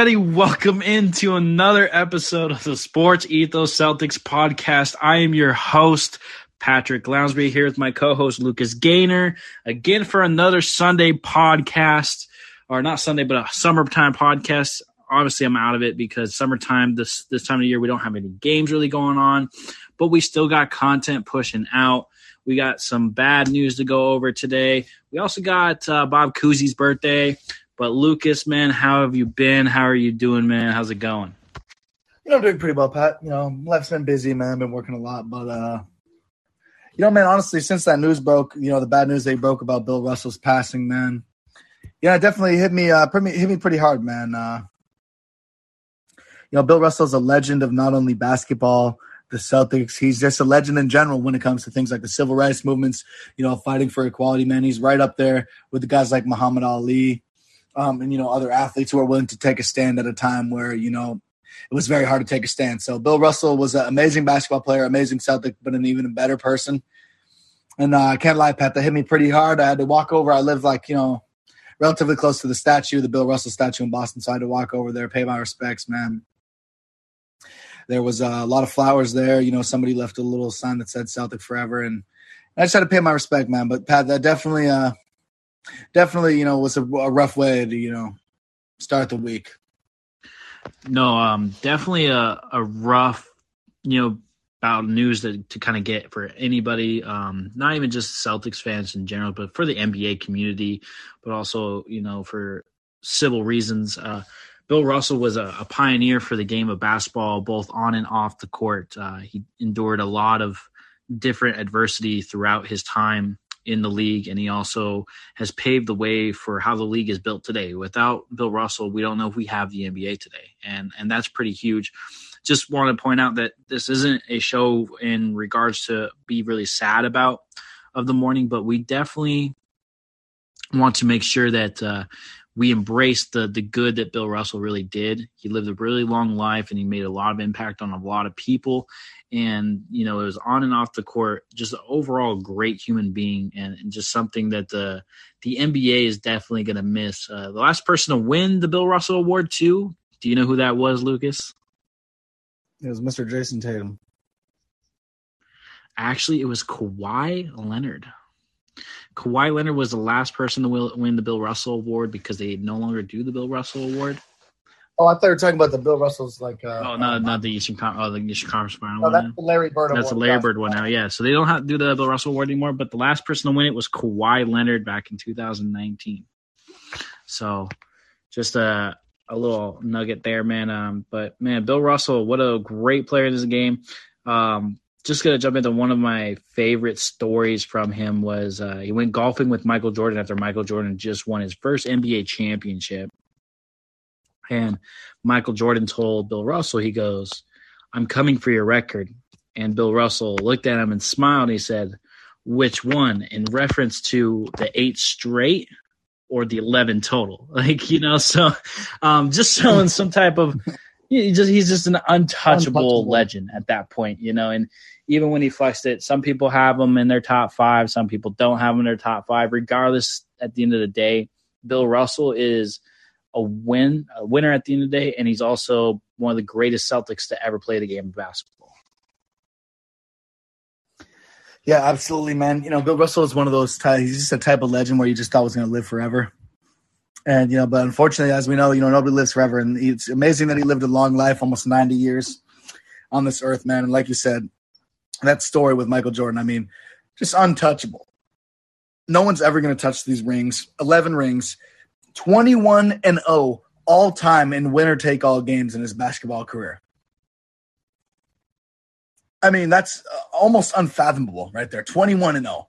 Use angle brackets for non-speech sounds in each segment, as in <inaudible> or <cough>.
everybody, welcome into another episode of the Sports Ethos Celtics podcast. I am your host, Patrick Lounsbury, here with my co-host Lucas Gaynor, again for another Sunday podcast, or not Sunday, but a summertime podcast. Obviously, I'm out of it because summertime this this time of year we don't have any games really going on, but we still got content pushing out. We got some bad news to go over today. We also got uh, Bob Cousy's birthday. But Lucas, man, how have you been? How are you doing, man? How's it going? You know, I'm doing pretty well, Pat. You know, life's been busy, man. I've been working a lot, but uh, you know, man, honestly, since that news broke, you know, the bad news they broke about Bill Russell's passing, man. Yeah, it definitely hit me, uh, pretty, hit me pretty hard, man. Uh, you know, Bill Russell's a legend of not only basketball, the Celtics. He's just a legend in general when it comes to things like the civil rights movements, you know, fighting for equality, man. He's right up there with the guys like Muhammad Ali, um, and you know other athletes who are willing to take a stand at a time where you know it was very hard to take a stand. So Bill Russell was an amazing basketball player, amazing Celtic, but an even better person. And uh, I can't lie, Pat, that hit me pretty hard. I had to walk over. I live like you know relatively close to the statue, the Bill Russell statue in Boston, so I had to walk over there, pay my respects, man. There was a lot of flowers there. You know, somebody left a little sign that said Celtic forever, and I just had to pay my respect, man. But Pat, that definitely uh, definitely, you know, was a, a rough way to, you know, start the week. No, um, definitely a, a rough, you know, about news that to kind of get for anybody, um, not even just Celtics fans in general, but for the NBA community, but also, you know, for civil reasons. Uh, Bill Russell was a, a, pioneer for the game of basketball, both on and off the court. Uh, he endured a lot of different adversity throughout his time in the league, and he also has paved the way for how the league is built today. Without Bill Russell, we don't know if we have the NBA today, and and that's pretty huge. Just want to point out that this isn't a show in regards to be really sad about of the morning, but we definitely want to make sure that uh, we embrace the the good that Bill Russell really did. He lived a really long life and he made a lot of impact on a lot of people. And you know it was on and off the court just an overall great human being and, and just something that the the nba is definitely going to miss. Uh, the last person to win the bill russell award too. Do you know who that was lucas? It was mr Jayson tatum. Actually it was Kawhi leonard Kawhi Leonard was the last person to win the Bill Russell Award because they no longer do the Bill Russell Award. Oh, I thought you were talking about the Bill Russell's like. Uh, oh no, not the Eastern Con- oh, the Eastern Conference final. No, that's the Larry Bird. That's the Larry Bird one now. Yeah, so they don't have to do the Bill Russell Award anymore. But the last person to win it was Kawhi Leonard back in 2019. So, just a a little nugget there, man. Um, but man, Bill Russell, what a great player in this game. Um, just gonna jump into one of my favorite stories from him was uh, he went golfing with Michael Jordan after Michael Jordan just won his first NBA championship. And Michael Jordan told Bill Russell, he goes, I'm coming for your record. And Bill Russell looked at him and smiled. And he said, Which one? In reference to the eight straight or the 11 total. <laughs> Like, you know, so um, just showing some type of, he just, he's just an untouchable, untouchable legend at that point, you know, and even when he flexed it, some people have him in their top five, some people don't have him in their top five. Regardless, at the end of the day, Bill Russell is a win, a winner at the end of the day, and he's also one of the greatest Celtics to ever play the game of basketball. Yeah, absolutely, man. You know, Bill Russell is one of those. Ty- he's just a type of legend where you just thought was going to live forever. And you know, but unfortunately, as we know, you know, nobody lives forever, and it's amazing that he lived a long life, almost ninety years on this earth, man. And like you said, that story with Michael Jordan, I mean, just untouchable. No one's ever going to touch these rings. Eleven rings 21 and 0 all time in winner take all games in his basketball career. I mean, that's uh, almost unfathomable right there. 21 and 0.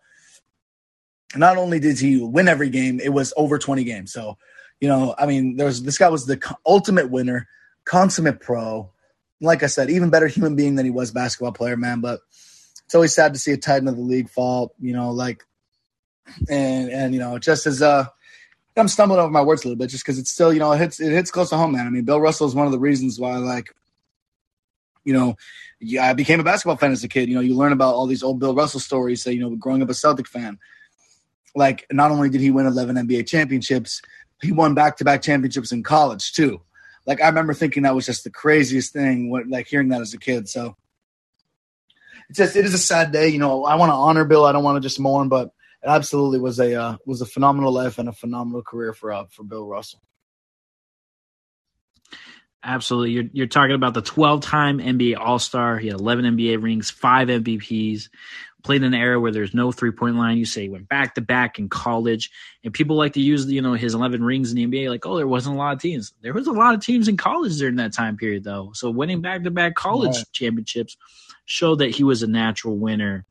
Not only did he win every game, it was over 20 games. So, you know, I mean, there's this guy was the ultimate winner, consummate pro. Like I said, even better human being than he was basketball player, man. But it's always sad to see a titan of the league fall, you know, like and and you know, just as uh I'm stumbling over my words a little bit just because it's still, you know, it hits it hits close to home, man. I mean, Bill Russell is one of the reasons why, like, you know, yeah, I became a basketball fan as a kid. You know, you learn about all these old Bill Russell stories. Say, you know, growing up a Celtic fan, like, not only did he win 11 NBA championships, he won back to back championships in college too. like I remember thinking that was just the craziest thing. What like hearing that as a kid. So it's just it is a sad day. You know, I want to honor Bill. I don't want to just mourn, but it absolutely was a uh, was a phenomenal life and a phenomenal career for uh, for Bill Russell. Absolutely. You're, you're talking about the 12 time NBA All Star. He had 11 NBA rings, five MVPs, played in an era where there's no three point line. You say he went back to back in college. And people like to use, you know, his 11 rings in the NBA like, oh, there wasn't a lot of teams. There was a lot of teams in college during that time period, though. So winning back to back college right. championships showed that he was a natural winner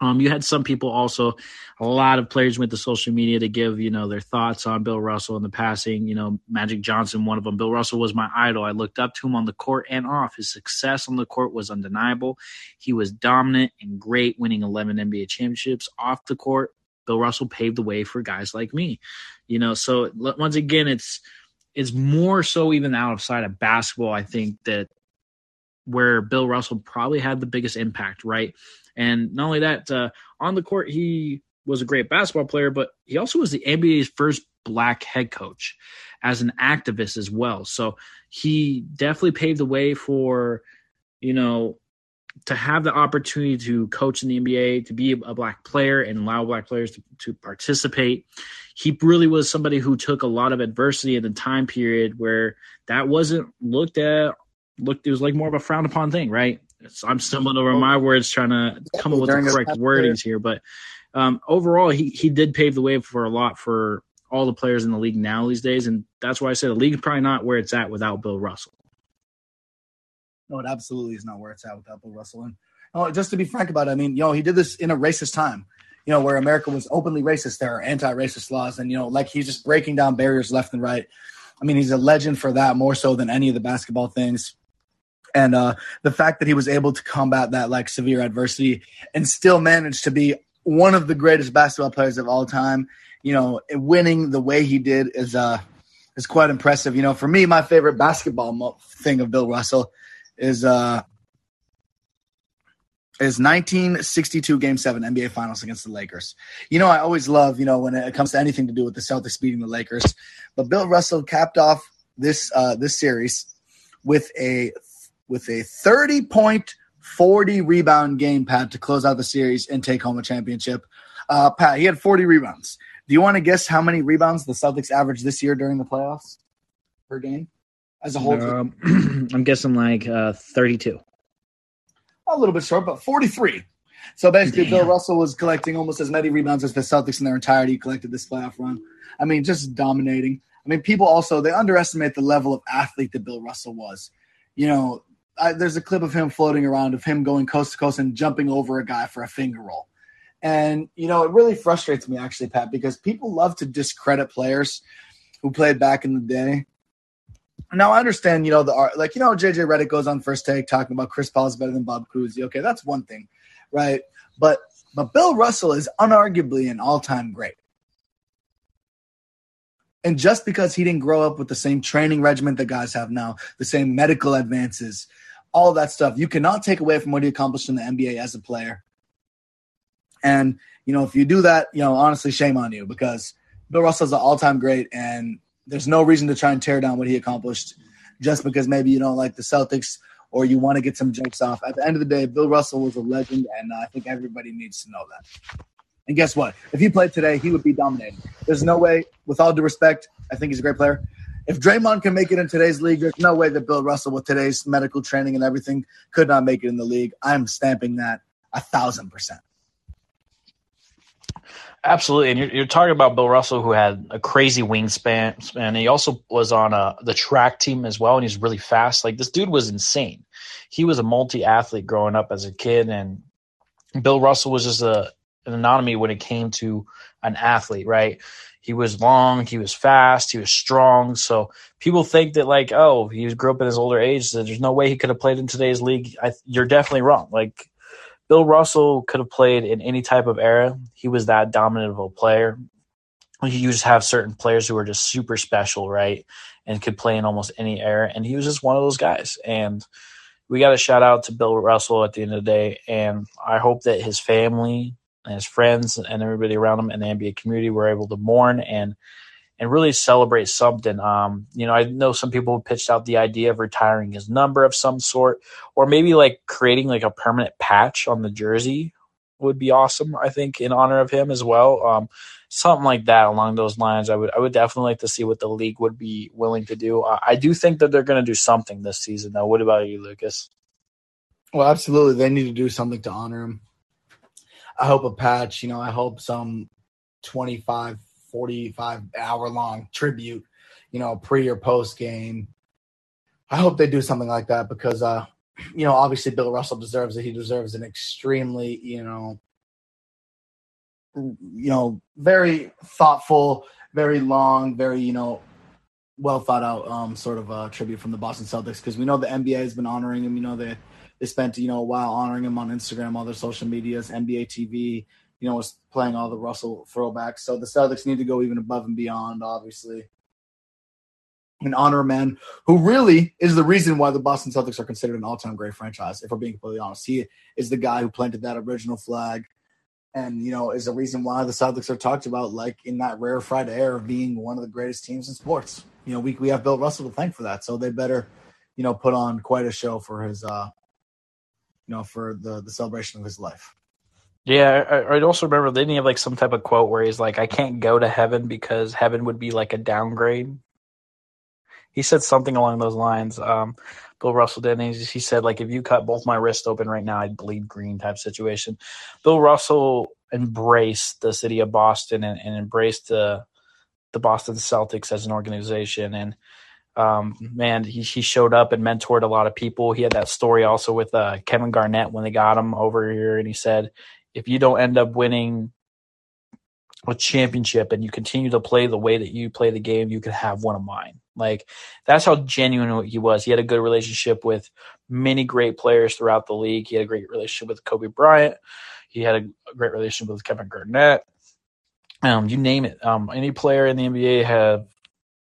um, you had some people also, a lot of players went to social media to give, you know, their thoughts on Bill Russell and the passing. You know, Magic Johnson, one of them. Bill Russell was my idol. I looked up to him on the court and off. His success on the court was undeniable. He was dominant and great, winning 11 NBA championships off the court. Bill Russell paved the way for guys like me. You know, so once again, it's it's more so even outside of basketball. I think that where Bill Russell probably had the biggest impact, right? And not only that, uh, on the court, he was a great basketball player, but he also was the NBA's first black head coach as an activist as well. So he definitely paved the way for, you know, to have the opportunity to coach in the NBA, to be a black player and allow black players to, to participate. He really was somebody who took a lot of adversity in the time period where that wasn't looked at, looked, it was like more of a frowned upon thing, right? So I'm stumbling over my words trying to come up with the correct wordings here, but um, overall, he he did pave the way for a lot for all the players in the league now these days, and that's why I said the league is probably not where it's at without Bill Russell. No, it absolutely is not where it's at without Bill Russell. And oh, just to be frank about it, I mean, you know, he did this in a racist time, you know, where America was openly racist. There are anti-racist laws, and you know, like he's just breaking down barriers left and right. I mean, he's a legend for that more so than any of the basketball things and uh, the fact that he was able to combat that like severe adversity and still manage to be one of the greatest basketball players of all time you know winning the way he did is uh is quite impressive you know for me my favorite basketball thing of bill russell is uh is 1962 game 7 NBA finals against the Lakers. You know, I always love, you know, when it comes to anything to do with the Celtics beating the Lakers, but Bill Russell capped off this uh this series with a with a 30 point, 40 rebound game, Pat, to close out the series and take home a championship. Uh, Pat, he had 40 rebounds. Do you want to guess how many rebounds the Celtics averaged this year during the playoffs per game as a whole? Um, <clears throat> I'm guessing like uh, 32. A little bit short, but 43. So basically, Damn. Bill Russell was collecting almost as many rebounds as the Celtics in their entirety collected this playoff run. I mean, just dominating. I mean, people also they underestimate the level of athlete that Bill Russell was. You know, I, there's a clip of him floating around of him going coast to coast and jumping over a guy for a finger roll. And, you know, it really frustrates me actually, Pat, because people love to discredit players who played back in the day. Now I understand, you know, the art, like, you know, JJ Redick goes on first take talking about Chris Paul is better than Bob Cousy. Okay, that's one thing, right? But but Bill Russell is unarguably an all-time great. And just because he didn't grow up with the same training regimen that guys have now, the same medical advances, all that stuff. You cannot take away from what he accomplished in the NBA as a player. And, you know, if you do that, you know, honestly, shame on you because Bill Russell's an all time great and there's no reason to try and tear down what he accomplished just because maybe you don't like the Celtics or you want to get some jokes off. At the end of the day, Bill Russell was a legend, and I think everybody needs to know that. And guess what? If he played today, he would be dominating. There's no way, with all due respect, I think he's a great player if Draymond can make it in today's league, there's no way that Bill Russell, with today's medical training and everything, could not make it in the league. I'm stamping that a thousand percent. Absolutely, and you're, you're, talking about Bill Russell, who had a crazy wingspan, and he also was on uh, the track team as well, and he's really fast. Like this dude was insane. He was a multi athlete growing up as a kid, and Bill Russell was just a an anomaly when it came to an athlete, right? He was long, he was fast, he was strong. So people think that like, oh, he grew up in his older age, so there's no way he could have played in today's league. I, you're definitely wrong. Like Bill Russell could have played in any type of era. He was that dominant of a player. You just have certain players who are just super special, right? And could play in almost any era. And he was just one of those guys. And we got a shout out to Bill Russell at the end of the day. And I hope that his family and his friends and everybody around him and the NBA community were able to mourn and and really celebrate something. Um, you know, I know some people pitched out the idea of retiring his number of some sort, or maybe like creating like a permanent patch on the jersey would be awesome. I think in honor of him as well. Um, something like that along those lines. I would I would definitely like to see what the league would be willing to do. I, I do think that they're going to do something this season, though. What about you, Lucas? Well, absolutely, they need to do something to honor him. I hope a patch. You know, I hope some 25, 45 hour long tribute. You know, pre or post game. I hope they do something like that because, uh, you know, obviously Bill Russell deserves it. He deserves an extremely, you know, you know, very thoughtful, very long, very you know, well thought out um, sort of a tribute from the Boston Celtics because we know the NBA has been honoring him. You know, they they spent you know a while honoring him on Instagram, all their social medias, NBA TV. You know, was playing all the Russell throwbacks. So the Celtics need to go even above and beyond, obviously, and honor a man who really is the reason why the Boston Celtics are considered an all-time great franchise. If we're being completely honest, he is the guy who planted that original flag and you know is the reason why the Celtics are talked about like in that rarefied air of being one of the greatest teams in sports. You know, we we have Bill Russell to thank for that, so they better, you know, put on quite a show for his, uh you know, for the the celebration of his life. Yeah, I, I also remember they didn't have like some type of quote where he's like, "I can't go to heaven because heaven would be like a downgrade." He said something along those lines. Um, Bill Russell did. And he, he said, like, if you cut both my wrists open right now, I'd bleed green type situation. Bill Russell embraced the city of Boston and, and embraced the the Boston Celtics as an organization. And um, man, he, he showed up and mentored a lot of people. He had that story also with uh, Kevin Garnett when they got him over here, and he said, if you don't end up winning a championship and you continue to play the way that you play the game, you can have one of mine. Like that's how genuine he was. He had a good relationship with many great players throughout the league. He had a great relationship with Kobe Bryant. He had a great relationship with Kevin Garnett. Um, you name it. Um, any player in the NBA have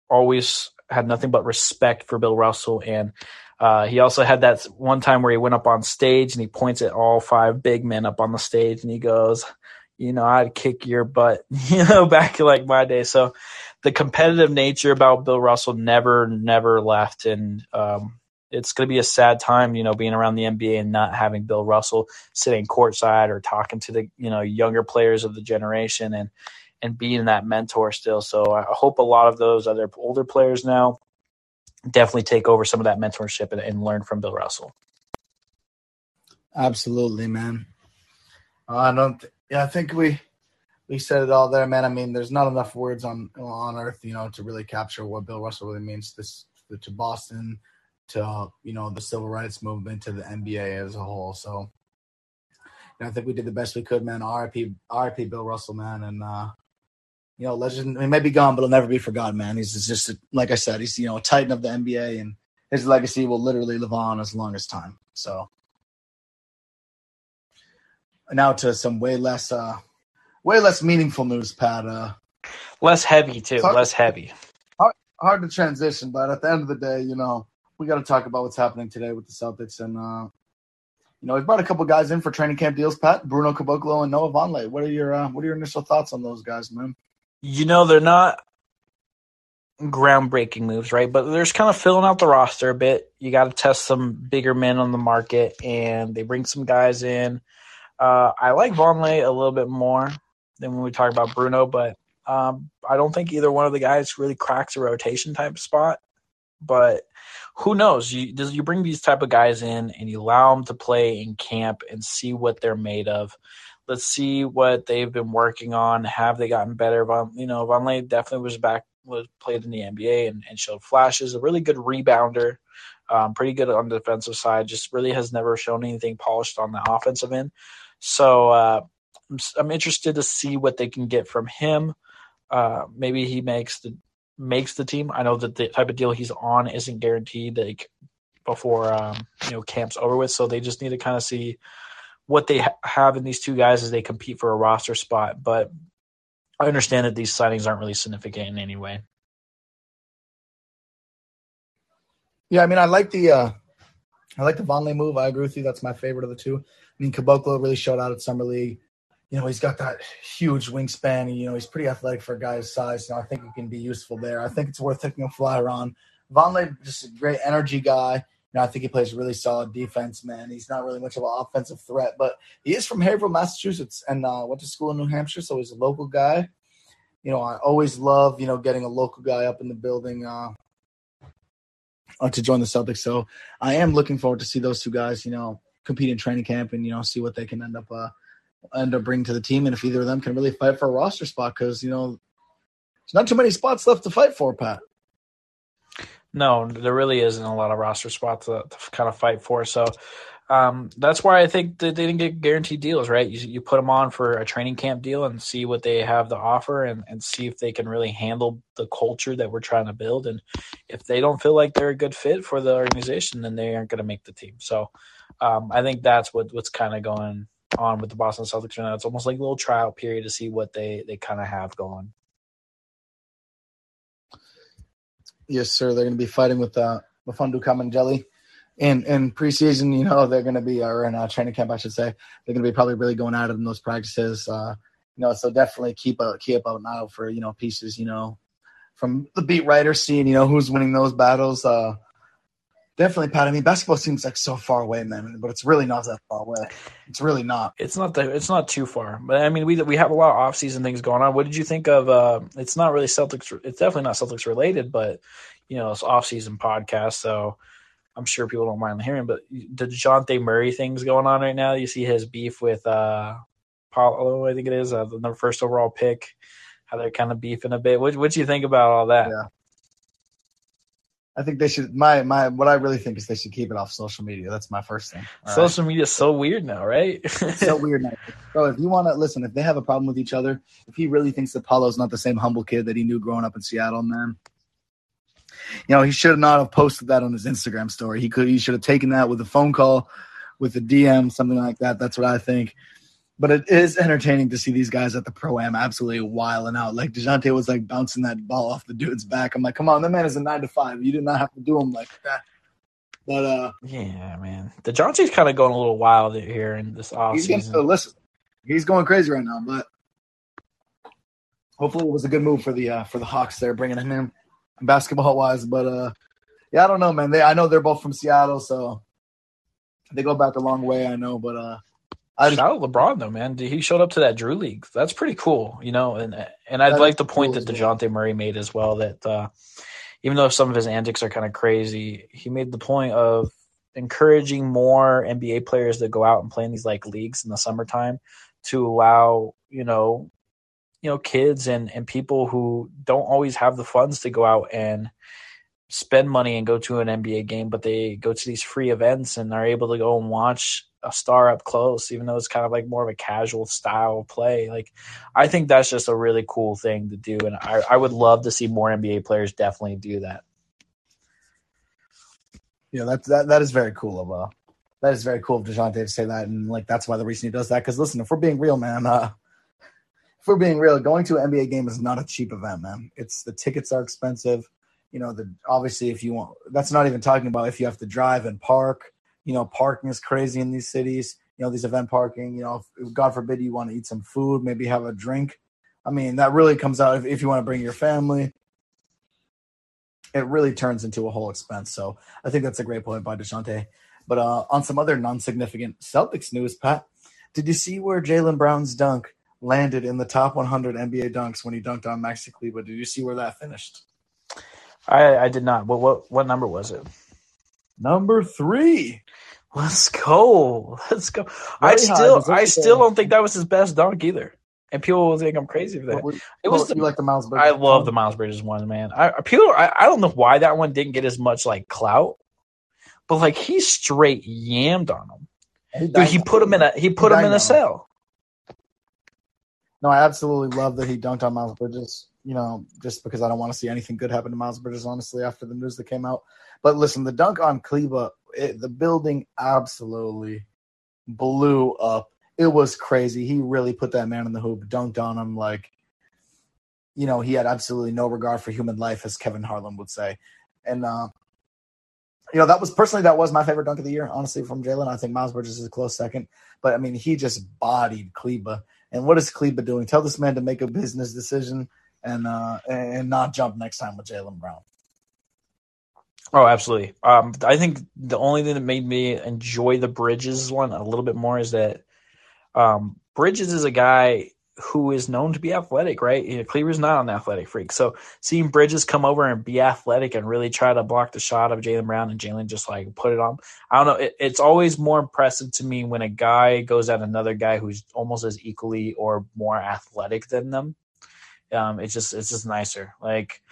always had nothing but respect for Bill Russell, and uh, he also had that one time where he went up on stage and he points at all five big men up on the stage and he goes, "You know, I'd kick your butt," <laughs> you know, back like my day. So the competitive nature about Bill Russell never, never left. And um, it's going to be a sad time, you know, being around the NBA and not having Bill Russell sitting courtside or talking to the, you know, younger players of the generation and, and being that mentor still. So I hope a lot of those other older players now definitely take over some of that mentorship and, and learn from Bill Russell. Absolutely, man. I don't. Th- yeah, I think we we said it all there, man. I mean, there's not enough words on on earth, you know, to really capture what Bill Russell really means this to Boston, to you know the civil rights movement, to the NBA as a whole. So, you know, I think we did the best we could, man. RIP, RIP, Bill Russell, man, and uh, you know, legend. He may be gone, but he'll never be forgotten, man. He's just a, like I said, he's you know a titan of the NBA, and his legacy will literally live on as long as time. So, now to some way less. uh way less meaningful news, Pat. Uh, less heavy too. Hard, less heavy. Hard, hard, to transition, but at the end of the day, you know, we got to talk about what's happening today with the Celtics, and uh, you know, we brought a couple guys in for training camp deals. Pat, Bruno Caboclo, and Noah Vonleh. What are your uh, What are your initial thoughts on those guys, man? You know, they're not groundbreaking moves, right? But they're just kind of filling out the roster a bit. You got to test some bigger men on the market, and they bring some guys in. Uh, I like Vonleh a little bit more than when we talk about Bruno, but um, I don't think either one of the guys really cracks a rotation type spot. But who knows? You you bring these type of guys in and you allow them to play in camp and see what they're made of. Let's see what they've been working on. Have they gotten better? Von, you know, Vonleh definitely was back, was played in the NBA and, and showed flashes. A really good rebounder, um, pretty good on the defensive side. Just really has never shown anything polished on the offensive end. So uh, I'm, I'm interested to see what they can get from him. Uh, maybe he makes the makes the team. I know that the type of deal he's on isn't guaranteed like before um, you know camp's over with, so they just need to kind of see what they ha- have in these two guys as they compete for a roster spot. But I understand that these signings aren't really significant in any way. Yeah, I mean, I like the uh, I like the Vonleh move. I agree with you. That's my favorite of the two. I mean, Caboclo really showed out at summer league you know, he's got that huge wingspan. You know, he's pretty athletic for a guy's size. You know, I think he can be useful there. I think it's worth taking a flyer on. Vonleh, just a great energy guy. You know, I think he plays really solid defense, man. He's not really much of an offensive threat, but he is from Haverhill, Massachusetts, and uh, went to school in New Hampshire, so he's a local guy. You know, I always love, you know, getting a local guy up in the building uh, uh, to join the Celtics. So I am looking forward to see those two guys, you know, compete in training camp and, you know, see what they can end up uh, end up bringing to the team, and if either of them can really fight for a roster spot, because you know there's not too many spots left to fight for, Pat. No, there really isn't a lot of roster spots to, to kind of fight for. So um, that's why I think they didn't get guaranteed deals, right? You, you put them on for a training camp deal and see what they have to offer and, and see if they can really handle the culture that we're trying to build. And if they don't feel like they're a good fit for the organization, then they aren't going to make the team. So um, I think that's what, what's kind of going on with the Boston Celtics right now. It's almost like a little trial period to see what they they kind of have going. Yes, sir. They're going to be fighting with uh, Mfiondu Kabengele. And in preseason, you know, they're going to be, or in uh, training camp, I should say, they're going to be probably really going at it in those practices. Uh, you know, so definitely keep a keep an eye out for you know pieces, you know, from the beat writer scene, you know, who's winning those battles. Uh, Definitely, Pat. I mean, basketball seems like so far away, man, but it's really not that far away. It's really not. It's not that. It's not too far. But I mean, we we have a lot of off season things going on. What did you think of? Uh, it's not really Celtics. It's definitely not Celtics related, but you know, it's off season podcast, so I'm sure people don't mind hearing. But the Dejounte Murray things going on right now. You see his beef with uh, Paolo, I think it is, uh, the first overall pick. How they're kind of beefing a bit. What what do you think about all that? Yeah. I think they should. My my what I really think is they should keep it off social media. That's my first thing. All social right? media is so weird now, right? so weird now, <laughs> bro. If you want to listen, if they have a problem with each other, if he really thinks that Paolo's not the same humble kid that he knew growing up in Seattle, man, you know he should not have posted that on his Instagram story. He could. He should have taken that with a phone call, with a DM, something like that. That's what I think but it is entertaining to see these guys at the pro am absolutely wiling out. Like Dejounte was like bouncing that ball off the dude's back. I'm like, come on, that man is a nine to five. You did not have to do him like that. But uh, yeah, man, Dejounte's kind of going a little wild here in this off he's season. Gonna, listen, he's going crazy right now, but hopefully it was a good move for the uh, for the Hawks there, bringing him in basketball wise. But uh, yeah, I don't know, man. They I know they're both from Seattle, so they go back a long way. I know, but uh I Shout out LeBron though, man. He showed up to that Drew League. That's pretty cool, you know. And and I'd like the point cool that Dejounte Murray made as well. That uh, even though some of his antics are kind of crazy, he made the point of encouraging more NBA players to go out and play in these like leagues in the summertime to allow you know you know kids and and people who don't always have the funds to go out and spend money and go to an NBA game, but they go to these free events and are able to go and watch a star up close, even though it's kind of like more of a casual style play. Like, I think that's just a really cool thing to do, and I, I would love to see more NBA players definitely do that. Yeah, that that that is very cool of uh that is very cool of Dejounte to say that, and like that's why the reason he does that. Because listen, if we're being real, man, uh, if we're being real, going to an NBA game is not a cheap event, man. It's the tickets are expensive. You know, the obviously if you want, that's not even talking about if you have to drive and park you know, parking is crazy in these cities. You know, these event parking. You know, if, God forbid you want to eat some food, maybe have a drink. I mean, that really comes out if, if you want to bring your family. It really turns into a whole expense. So I think that's a great point by Dejounte. But uh, on some other non-significant Celtics news, Pat, did you see where Jaylen Brown's dunk landed in the top 100 NBA dunks when he dunked on Maxi Kleber? Did you see where that finished? I, I did not. What what what number was it? Number three. Let's go. <laughs> Let's go. I still I still don't think that was his best dunk either. And people will think I'm crazy for that. it was the, like the Miles Bridges. I love the Miles Bridges one, man. I people I, I don't know why that one didn't get as much like clout, but like he straight yammed on him. He, Dude, he put him in a he put he him in a cell. No, I absolutely love that he dunked on Miles Bridges. You know, just because I don't want to see anything good happen to Miles Bridges, honestly, after the news that came out. But listen, the dunk on Kleber, it, the building absolutely blew up. It was crazy. He really put that man in the hoop, dunked on him like, you know, he had absolutely no regard for human life, as Kevin Harlan would say. And uh, you know, that was personally that was my favorite dunk of the year, honestly, from Jaylen. I think Miles Bridges is a close second, but I mean, he just bodied Kleber. And what is Kleber doing? Tell this man to make a business decision and uh and not jump next time with Jaylen Brown. Oh, absolutely. Um, I think the only thing that made me enjoy the Bridges one a little bit more is that um, Bridges is a guy who is known to be athletic, right? You know, Kleber's not an athletic freak. So seeing Bridges come over and be athletic and really try to block the shot of Jaylen Brown and Jaylen just like put it on. I don't know. It, it's always more impressive to me when a guy goes at another guy who's almost as equally or more athletic than them. Um, it's just it's just nicer. Like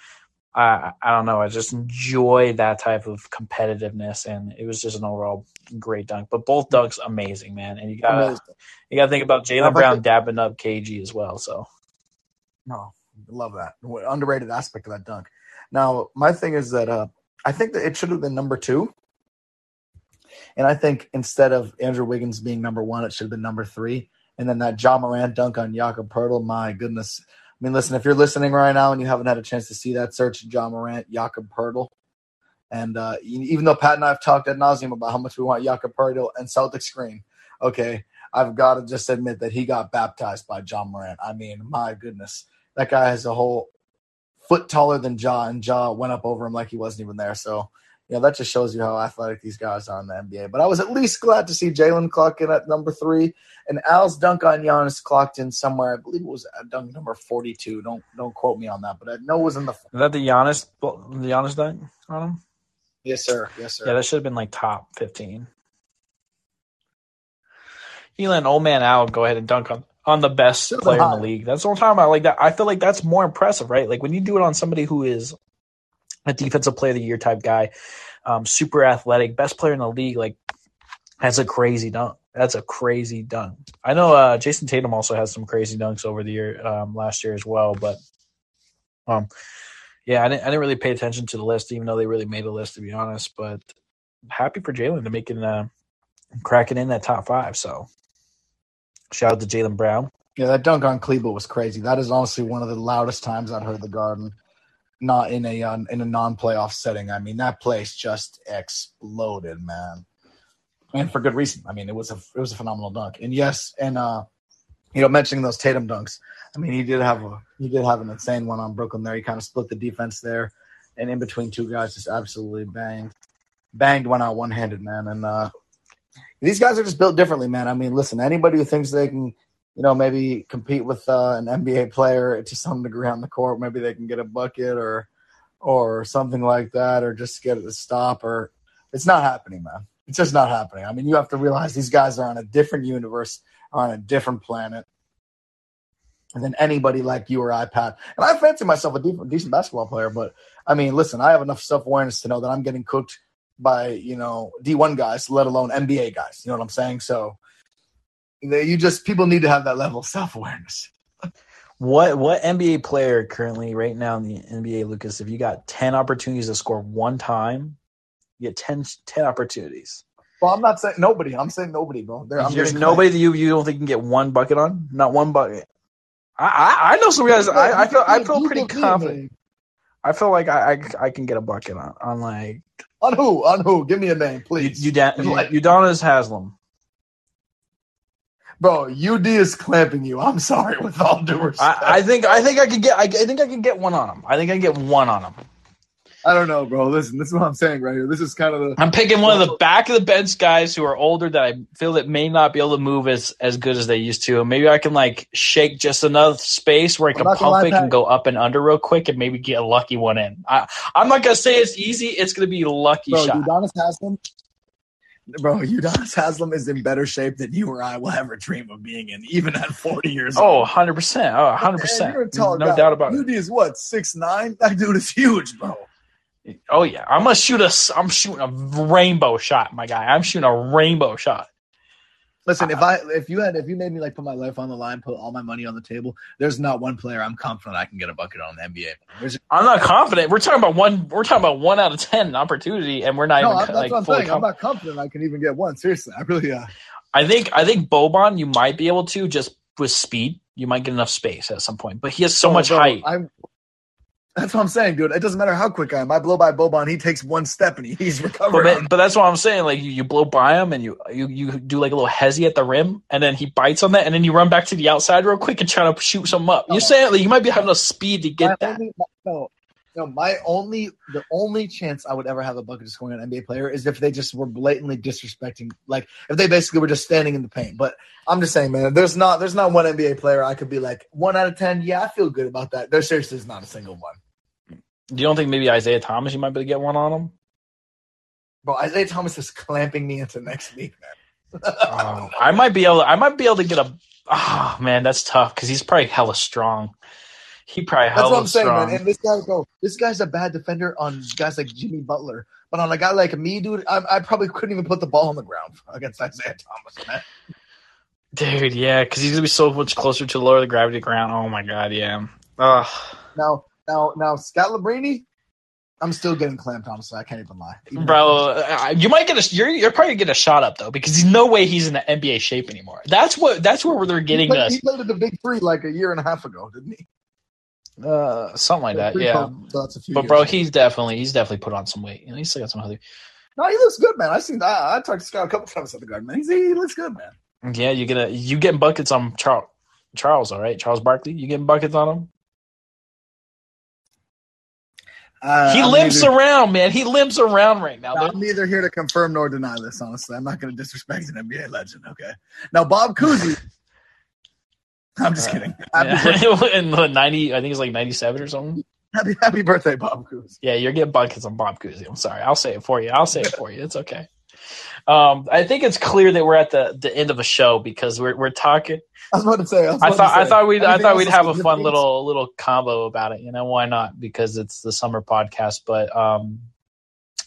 I I don't know. I just enjoy that type of competitiveness, and it was just an overall great dunk. But both dunks amazing, man. And you got to you got to think about Jaylen Brown dabbing up KG as well. So, no, love that underrated aspect of that dunk. Now, my thing is that uh, I think that it should have been number two, and I think instead of Andrew Wiggins being number one, it should have been number three. And then that Ja Morant dunk on Jakob Poeltl, my goodness. I mean, listen, if you're listening right now and you haven't had a chance to see that, search Ja Morant, Jakob Poeltl. And uh, even though Pat and I have talked ad nauseum about how much we want Jakob Poeltl and Celtic screen, okay, I've got to just admit that he got baptized by Ja Morant. I mean, my goodness, that guy has a whole foot taller than Ja, and Ja went up over him like he wasn't even there. So, you know, that just shows you how athletic these guys are in the NBA. But I was at least glad to see Jaylen clock in at number three, and Al's dunk on Giannis clocked in somewhere. I believe it was dunk number forty-two. Don't don't quote me on that, but I know it was in the. Is that the Giannis the Giannis dunk on him? Yes, sir. Yes, sir. Yeah, that should have been like top fifteen. Let old man Al go ahead and dunk on, on the best player in the league. That's what I'm talking about. Like that, I feel like that's more impressive, right? Like when you do it on somebody who is a defensive player of the year type guy, um, super athletic, best player in the league, like that's a crazy dunk. That's a crazy dunk. I know uh, Jayson Tatum also has some crazy dunks over the year um, last year as well, but um, yeah, I didn't, I didn't really pay attention to the list, even though they really made a list to be honest. But happy for Jaylen to making uh, cracking in that top five. So shout out to Jaylen Brown. Yeah, that dunk on Kleber was crazy. That is honestly one of the loudest times I've heard the Garden. Not in a uh, in a non playoff setting. I mean, that place just exploded, man, and for good reason. I mean, it was a it was a phenomenal dunk. And yes, and uh, you know, mentioning those Tatum dunks, I mean, he did have a he did have an insane one on Brooklyn there. He kind of split the defense there, and in between two guys, just absolutely banged, banged one out one handed, man. And uh, these guys are just built differently, man. I mean, listen, anybody who thinks they can, you know, maybe compete with uh, an NBA player <laughs> to some degree on the court, maybe they can get a bucket or or something like that, or just get it to stop, or it's not happening, man. It's just not happening. I mean, you have to realize these guys are on a different universe, on a different planet than anybody like you or I, Pat. And I fancy myself a decent, decent basketball player, but I mean, listen, I have enough self awareness to know that I'm getting cooked by you know D1 guys, let alone NBA guys. You know what I'm saying? So you just people need to have that level of self awareness. what what NBA player currently right now in the NBA, Lucas? If you got ten opportunities to score one time, you get 10, 10 opportunities. Well, I'm not saying nobody. I'm saying nobody, bro. There, There's nobody that you you don't think you can get one bucket on? Not one bucket. I, I, I know some guys. I, I feel I feel pretty confident. I feel like I, I, I can get a bucket on on like on who on who. Give me a name, please. You, you, you Udonis Haslem. Bro, UD is clamping you. I'm sorry, with all due respect. I, I think I think I could get I, I think I can get one on him. I think I can get one on him. I don't know, bro. Listen, this is what I'm saying right here. This is kind of the. I'm picking one of the back of the bench guys who are older that I feel that may not be able to move as as good as they used to. Maybe I can like shake just enough space where I can pump it and go up and under real quick and maybe get a lucky one in. I, I'm not gonna say it's easy. It's gonna be lucky bro, shot. Udonis Haslem, bro, <laughs> Udonis Haslem is in better shape than you or I will ever dream of being in, even at 40 years oh, old. Oh, 100 percent. Oh, 100 percent. No guy. doubt about it. UD is what six nine. That dude is huge, bro. Oh yeah, I'm gonna shoot a. I'm shooting a rainbow shot, my guy. I'm shooting a rainbow shot. Listen, if I if you had if you made me like put my life on the line, put all my money on the table, there's not one player I'm confident I can get a bucket on the NBA. There's, I'm not confident. We're talking about one. We're talking about one out of ten opportunity, and we're not no, even. That's like, what I'm saying. I'm not confident I can even get one. Seriously, I really. Uh, I think I think Boban, you might be able to just with speed. You might get enough space at some point, but he has so oh, much bro, height. I'm That's what I'm saying, dude. It doesn't matter how quick I am. I blow by Boban, he takes one step and he, <laughs> he's But, recovering. man- but that's what I'm saying. Like you, you blow by him and you, you you do like a little hezzy at the rim, and then he bites on that, and then you run back to the outside real quick and try to shoot some up. You're oh. saying like, you might be having enough speed to my get that. only, no, no, my only the only chance I would ever have a bucket of scoring an NBA player is if they just were blatantly disrespecting, like if they basically were just standing in the paint. But I'm just saying, man, there's not there's not one NBA player I could be like one out of ten. Yeah, I feel good about that. There seriously is not a single one. You don't think maybe Isaiah Thomas? You might be able to get one on him. Bro, Isaiah Thomas is clamping me into next week, man. Oh, I might be able. I might be able to get a. Oh man, that's tough because he's probably hella strong. He probably That's what I'm saying, strong. man. And this guy, bro, this guy's a bad defender on guys like Jimmy Butler, but on a guy like me, dude, I, I probably couldn't even put the ball on the ground <laughs> against Isaiah Thomas, man. Dude, yeah, because he's gonna be so much closer to lower the gravity ground. Oh my god, yeah. Ugh. Now, now, now, Scalabrine, I'm still getting clamped. Honestly, I can't even lie, Even Bro, uh, you might get a you're you're probably gonna get a shot up though because there's no way he's in the NBA shape anymore. That's what that's where they're He getting played, us. he played at the Big Three like a year and a half ago, didn't he? Uh, something like that, yeah. that's a few But bro, ago. he's definitely he's definitely put on some weight. You know, he's still got some healthy. no, he looks good, man. I seen I, I talked to Scott a couple times at the garden, man. He's, he looks good, man. Yeah, you get a you getting buckets on Charles Charles, all right? Charles Barkley, you getting buckets on him? Uh, he I'm limps neither, around, man. He limps around right now. I'm neither here to confirm nor deny this. Honestly, I'm not going to disrespect an NBA legend. Okay, now Bob Cousy. <laughs> <laughs> I'm just Uh, kidding. Happy, <laughs> Yeah. in the ninety, I think it's like ninety seven or something. happy, happy birthday, Bob Cousy. Yeah, you're getting buckets on Bob Cousy. I'm sorry. I'll say it for you. I'll say it for you. It's okay. Um, I think it's clear that we're at the, the end of a show because we're we're talking. I was about to say. I, I thought to I thought we'd I thought we'd have a say? fun little little combo about it. You know why not? Because it's the summer podcast. But um,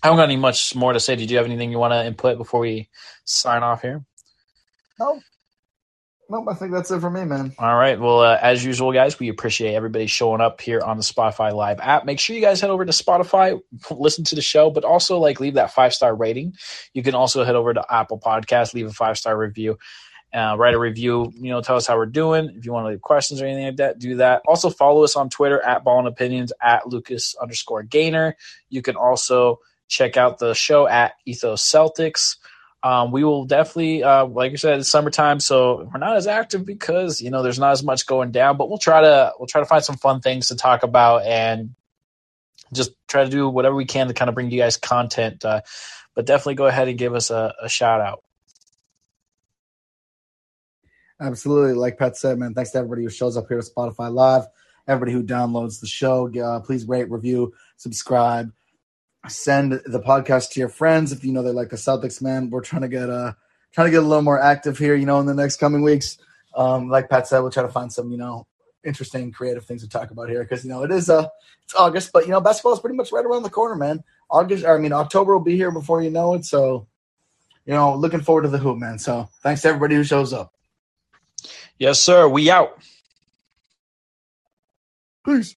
I don't got any much more to say. Did you have anything you want to input before we sign off here? No, nope. I think that's it for me, man. All right. Well, uh, as usual, guys, we appreciate everybody showing up here on the Spotify Live app. Make sure you guys head over to Spotify, listen to the show, but also like leave that five star rating. You can also head over to Apple Podcast, leave a five star review, uh, write a review. You know, tell us how we're doing. If you want to leave questions or anything like that, do that. Also follow us on Twitter at Ball and Opinions at Lucas underscore Gaynor. You can also check out the show at Ethos Celtics. Um, we will definitely, uh, like I said, it's summertime, so we're not as active because you know there's not as much going down. But we'll try to we'll try to find some fun things to talk about and just try to do whatever we can to kind of bring you guys content. Uh, but definitely go ahead and give us a, a shout out. Absolutely. Like Pat said, man, thanks to everybody who shows up here to Spotify Live, everybody who downloads the show. Uh, please rate, review, subscribe, send the podcast to your friends if you know they like the Celtics, man. We're trying to get uh trying to get a little more active here, you know, in the next coming weeks. Um, like Pat said, we'll try to find some, you know, interesting, creative things to talk about here because you know it is uh it's August, but you know, basketball is pretty much right around the corner, man. August, or, I mean, October will be here before you know it. So, you know, looking forward to the hoop, man. So, thanks to everybody who shows up. Yes, sir. We out. Peace.